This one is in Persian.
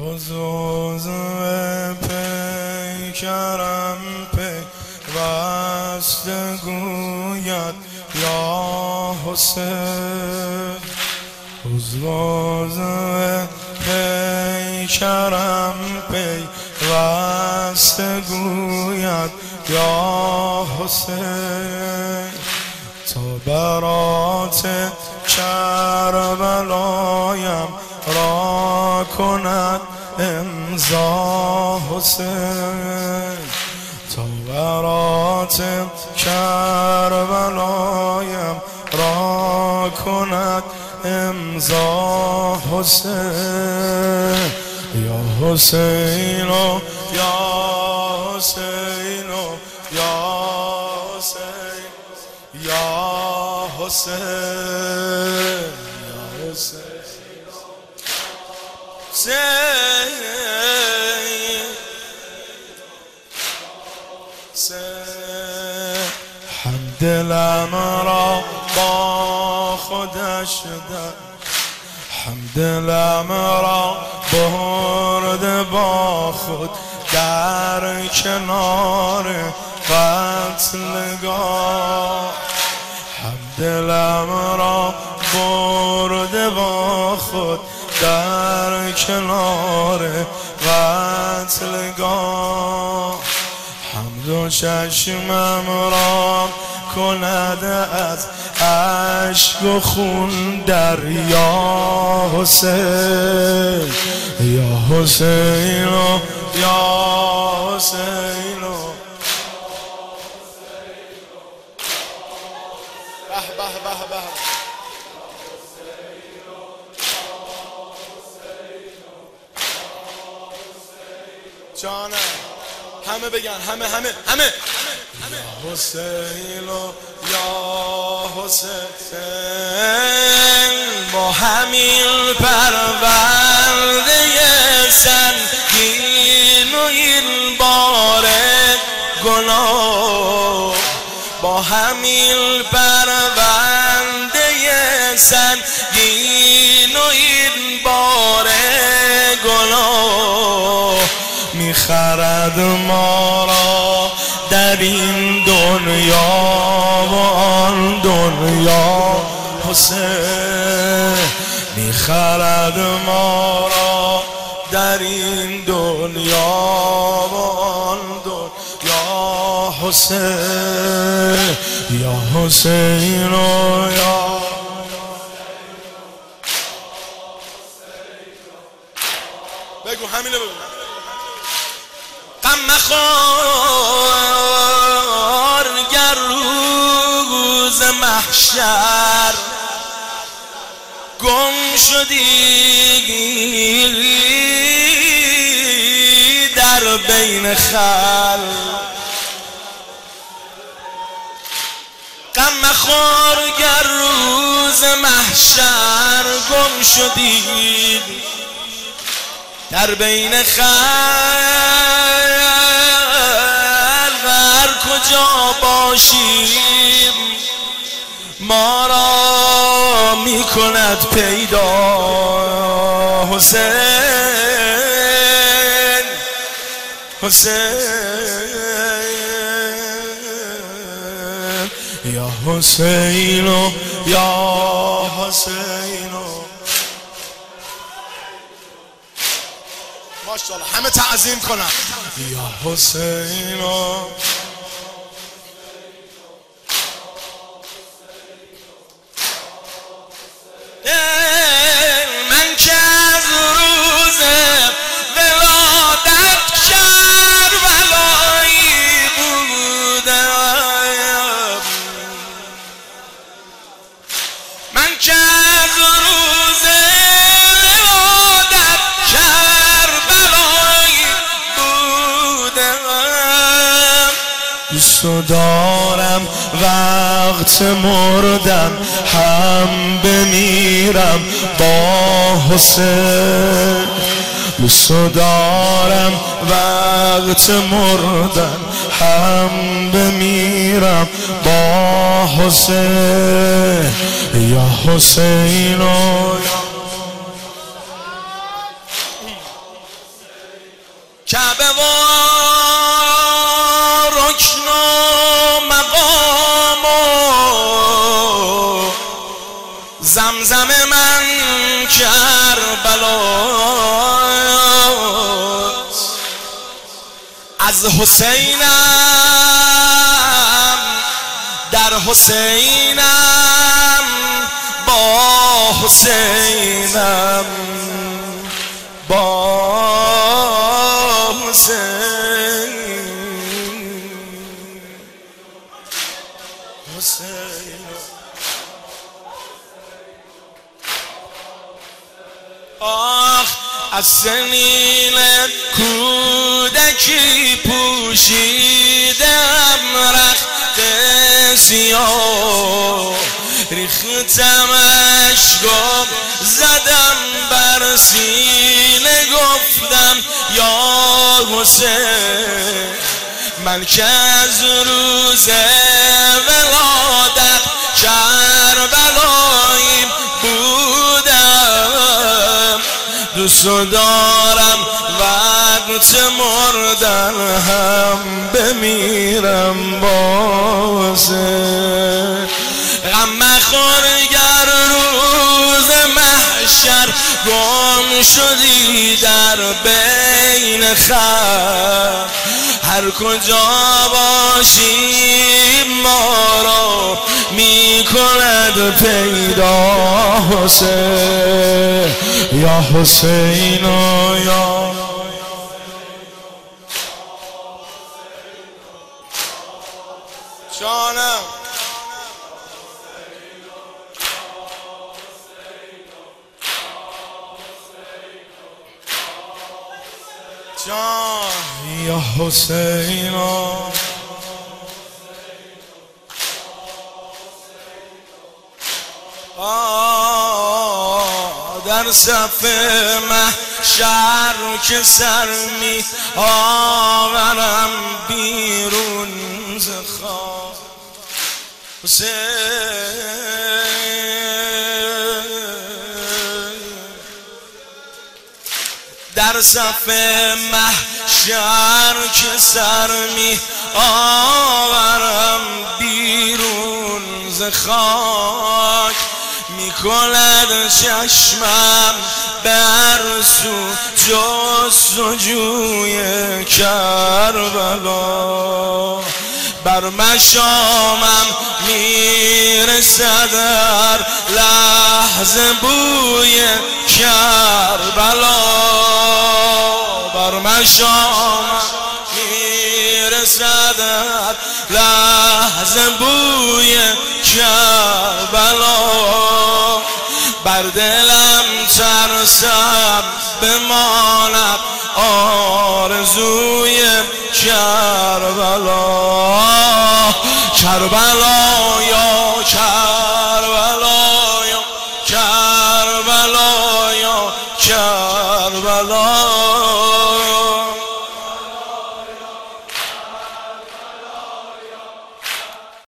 حضوز پیکرم پی وست گوید یا حسین. حضوز پیکرم پی وست گوید یا حسین. تا برات کربلایم را کند امضا حسین. تا برات کربلایم را کند امضا حسین. یا حسین یا حسین یا حسین. یا حسین. هم دلم را با خودش در هم دلم را برده با خود در کنار قتلگاه. هم دلم را برده با خود کنار قتلگاه هم دو چشمم را کند از عشق و خون در یا حسین. یا حسین یا حسین به به به به. جانم. همه بگن همه همه همه. حسین و یا حسین با همین پرورده سنگین و این بار گناه. با همین پرونده سنگین و این بار گناه. می‌خرد ما را در این دنیا و آن دنیا. حسین می‌خرد ما را در این دنیا و آن دنیا. حسین یا حسین و یا بگو همینو بگو غم مخور گر روز محشر. گم شدی در بین خل غم مخور گر روز محشر. گم شدی در بین خلق هر کجا باشیم ما را می کند پیدا حسین حسین. یا حسین یا حسین ماشاءالله. همه تعظیم کنم. یا حسین دوست دارم وقت مردم هم بمیرم. با حسین دوست دارم وقت مردم هم بمیرم. با حسین یا حسین و از حسینم در حسینم با حسینم با حسین. حسین آخ از سنین کودکی پوشیدم رخت سیاه. ریختم اشگام زدم بر سینه گفتم یا حسین من که از روز ولادت دوست دارم وقت مردن هم بمیرم بازه. غم مخور گر روز محشر گم شدی در بین خر. هر کجا باشی ما را می کند پیدا حسین یا حسین یا جانم. جان. یا حسین در صف محشر که سر می آورم بیرون ز در صف محشر که سر می آورم بیرون ز خاک. می کند چشمم بر سو جستجوی کربلا. بر مشامم می‌رسد در لحظه بوی کربلا. بر مشامم می‌رسد در لحظه بوی کربلا. بر دلم ترسم بماند آرزوی کربلا. کربلا یا کربلا